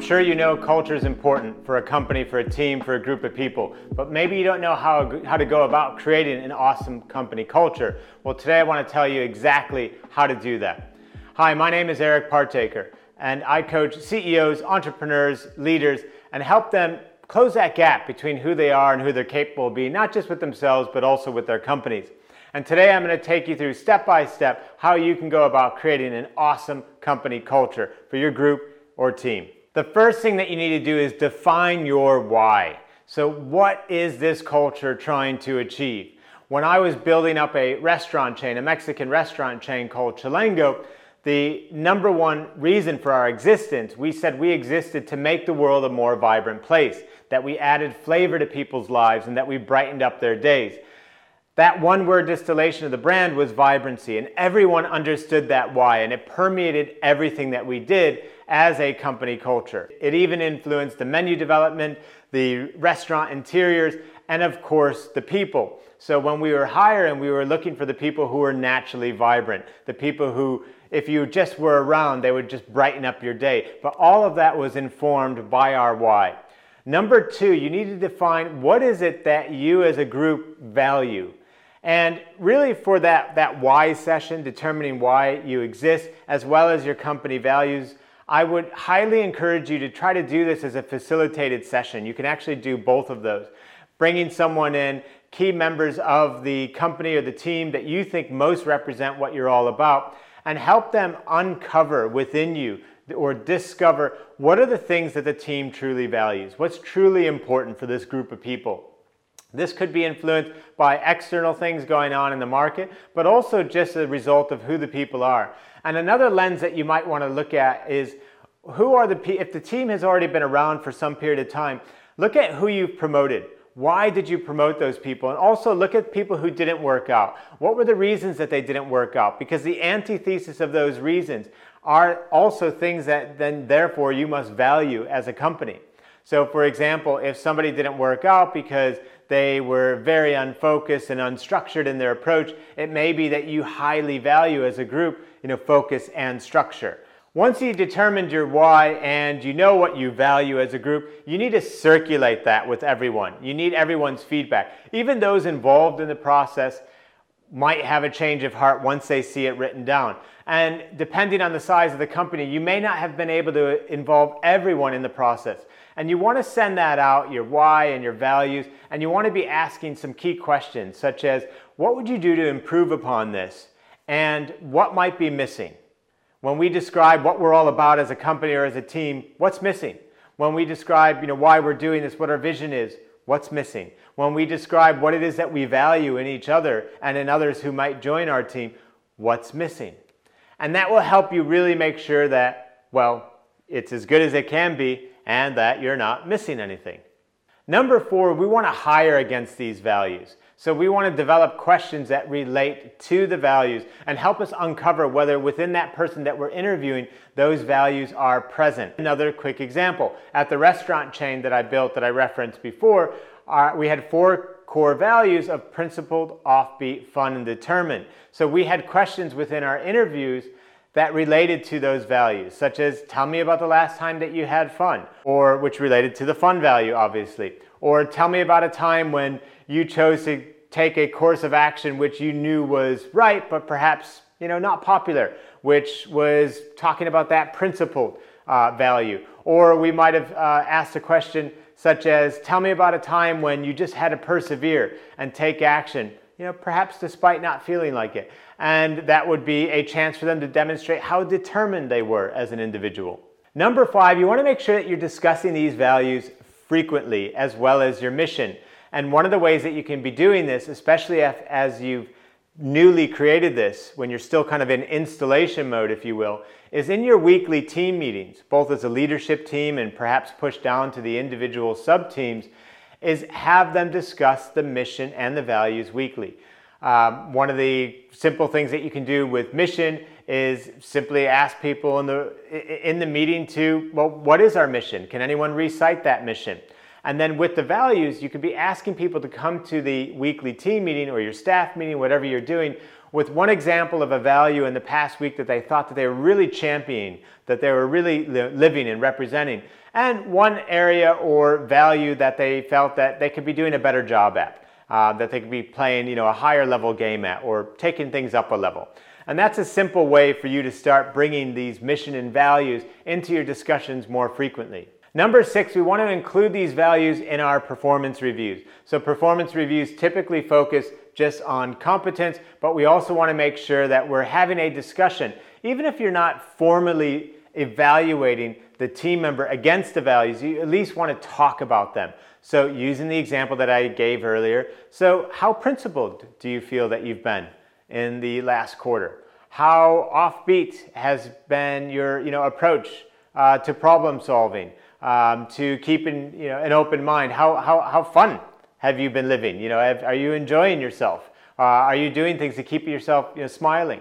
I'm sure you know culture is important for a company, for a team, for a group of people, but maybe you don't know how, how to go about creating an awesome company culture. Well, today I want to tell you exactly how to do that. Hi, my name is Eric Partaker, and I coach CEOs, entrepreneurs, leaders, and help them close that gap between who they are and who they're capable of being, not just with themselves, but also with their companies. And today I'm going to take you through step by step how you can go about creating an awesome company culture for your group or team. The first thing that you need to do is define your why. So, what is this culture trying to achieve? When I was building up a restaurant chain, a Mexican restaurant chain called Chilango, the number one reason for our existence, we said we existed to make the world a more vibrant place, that we added flavor to people's lives, and that we brightened up their days. That one word distillation of the brand was vibrancy, and everyone understood that why, and it permeated everything that we did as a company culture. It even influenced the menu development, the restaurant interiors, and of course, the people. So when we were hiring, we were looking for the people who were naturally vibrant, the people who, if you just were around, they would just brighten up your day. But all of that was informed by our why. Number two, you need to define what is it that you as a group value. And really, for that, that why session, determining why you exist, as well as your company values, I would highly encourage you to try to do this as a facilitated session. You can actually do both of those. Bringing someone in, key members of the company or the team that you think most represent what you're all about, and help them uncover within you or discover what are the things that the team truly values, what's truly important for this group of people. This could be influenced by external things going on in the market, but also just a result of who the people are. And another lens that you might want to look at is who are the if the team has already been around for some period of time, look at who you've promoted. Why did you promote those people? And also look at people who didn't work out. What were the reasons that they didn't work out? Because the antithesis of those reasons are also things that then therefore you must value as a company. So, for example, if somebody didn't work out because they were very unfocused and unstructured in their approach, it may be that you highly value as a group, you know, focus and structure. Once you determined your why and you know what you value as a group, you need to circulate that with everyone. You need everyone's feedback. Even those involved in the process might have a change of heart once they see it written down. And depending on the size of the company, you may not have been able to involve everyone in the process. And you want to send that out, your why and your values, and you want to be asking some key questions such as what would you do to improve upon this? And what might be missing? When we describe what we're all about as a company or as a team, what's missing? When we describe you know, why we're doing this, what our vision is, what's missing? When we describe what it is that we value in each other and in others who might join our team, what's missing? And that will help you really make sure that, well, it's as good as it can be and that you're not missing anything. Number four, we want to hire against these values. So we want to develop questions that relate to the values and help us uncover whether within that person that we're interviewing, those values are present. Another quick example at the restaurant chain that I built that I referenced before, we had four core values of principled, offbeat, fun, and determined. So we had questions within our interviews that related to those values, such as tell me about the last time that you had fun, or which related to the fun value, obviously, or tell me about a time when you chose to take a course of action which you knew was right, but perhaps you know not popular, which was talking about that principled uh, value. Or we might have uh, asked a question such as, tell me about a time when you just had to persevere and take action you know, perhaps despite not feeling like it. And that would be a chance for them to demonstrate how determined they were as an individual. Number five, you want to make sure that you're discussing these values frequently as well as your mission. And one of the ways that you can be doing this, especially as you've newly created this, when you're still kind of in installation mode, if you will, is in your weekly team meetings, both as a leadership team and perhaps pushed down to the individual sub teams is have them discuss the mission and the values weekly. Um, one of the simple things that you can do with mission is simply ask people in the in the meeting to well what is our mission can anyone recite that mission and then with the values you could be asking people to come to the weekly team meeting or your staff meeting whatever you're doing with one example of a value in the past week that they thought that they were really championing, that they were really li- living and representing, and one area or value that they felt that they could be doing a better job at, uh, that they could be playing you know, a higher level game at, or taking things up a level. And that's a simple way for you to start bringing these mission and values into your discussions more frequently. Number six, we want to include these values in our performance reviews. So, performance reviews typically focus just on competence, but we also want to make sure that we're having a discussion. Even if you're not formally evaluating the team member against the values, you at least want to talk about them. So, using the example that I gave earlier, so how principled do you feel that you've been in the last quarter? How offbeat has been your you know, approach uh, to problem solving? um, to keeping you know, an open mind. How, how, how fun have you been living? You know, have, are you enjoying yourself? Uh, are you doing things to keep yourself you know, smiling?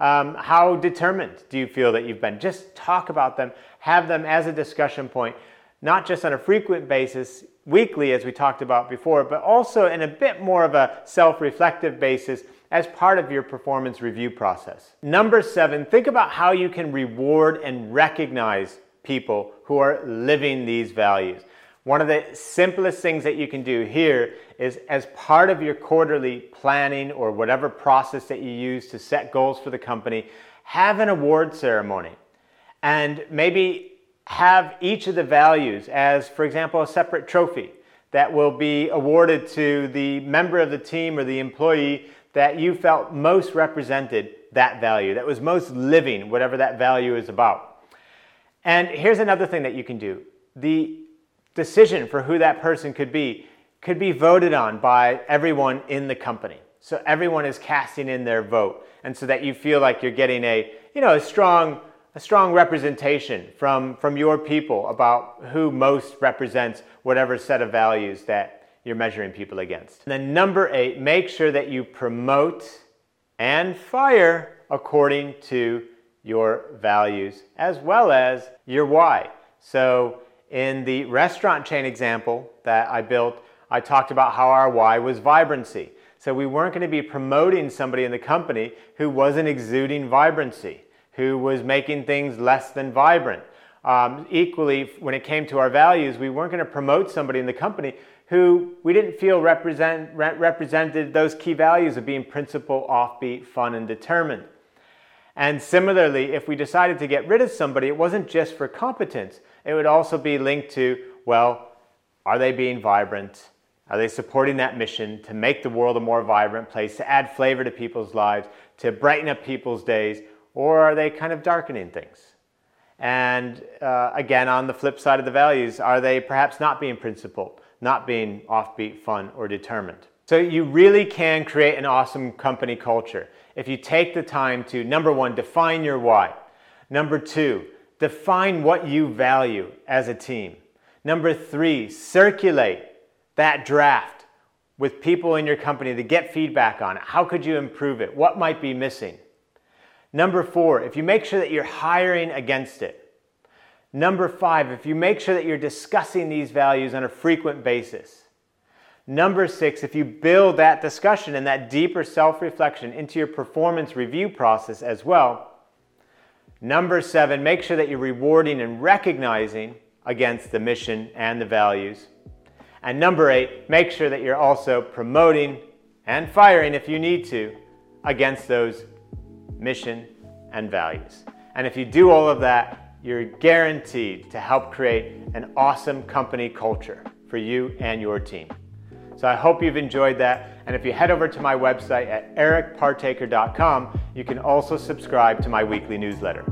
Um, how determined do you feel that you've been? Just talk about them, have them as a discussion point, not just on a frequent basis, weekly, as we talked about before, but also in a bit more of a self reflective basis as part of your performance review process. Number seven, think about how you can reward and recognize people who are living these values. One of the simplest things that you can do here is as part of your quarterly planning or whatever process that you use to set goals for the company, have an award ceremony and maybe have each of the values as, for example, a separate trophy that will be awarded to the member of the team or the employee that you felt most represented that value, that was most living whatever that value is about. And here's another thing that you can do the decision for who that person could be could be voted on by everyone in the company. So everyone is casting in their vote. And so that you feel like you're getting a, you know, a strong, a strong representation from, from your people about who most represents whatever set of values that you're measuring people against. And then number eight, make sure that you promote and fire according to your values as well as your why. So, in the restaurant chain example that I built, I talked about how our why was vibrancy. So, we weren't going to be promoting somebody in the company who wasn't exuding vibrancy, who was making things less than vibrant. Um, equally, when it came to our values, we weren't going to promote somebody in the company who we didn't feel represent, represented those key values of being principled, offbeat, fun, and determined. And similarly, if we decided to get rid of somebody, it wasn't just for competence. It would also be linked to, well, are they being vibrant? Are they supporting that mission to make the world a more vibrant place, to add flavor to people's lives, to brighten up people's days? Or are they kind of darkening things? And uh, again, on the flip side of the values, are they perhaps not being principled, not being offbeat, fun, or determined? So you really can create an awesome company culture if you take the time to, number one, define your why. Number two, define what you value as a team. Number three, circulate that draft with people in your company to get feedback on it. How could you improve it? What might be missing? Number four, if you make sure that you're hiring against it. Number five, if you make sure that you're discussing these values on a frequent basis. Number six, if you build that discussion and that deeper self reflection into your performance review process as well. Number seven, make sure that you're rewarding and recognizing against the mission and the values. And number eight, make sure that you're also promoting and firing if you need to against those mission and values. And if you do all of that, you're guaranteed to help create an awesome company culture for you and your team. So I hope you've enjoyed that. And if you head over to my website at ericpartaker.com, you can also subscribe to my weekly newsletter.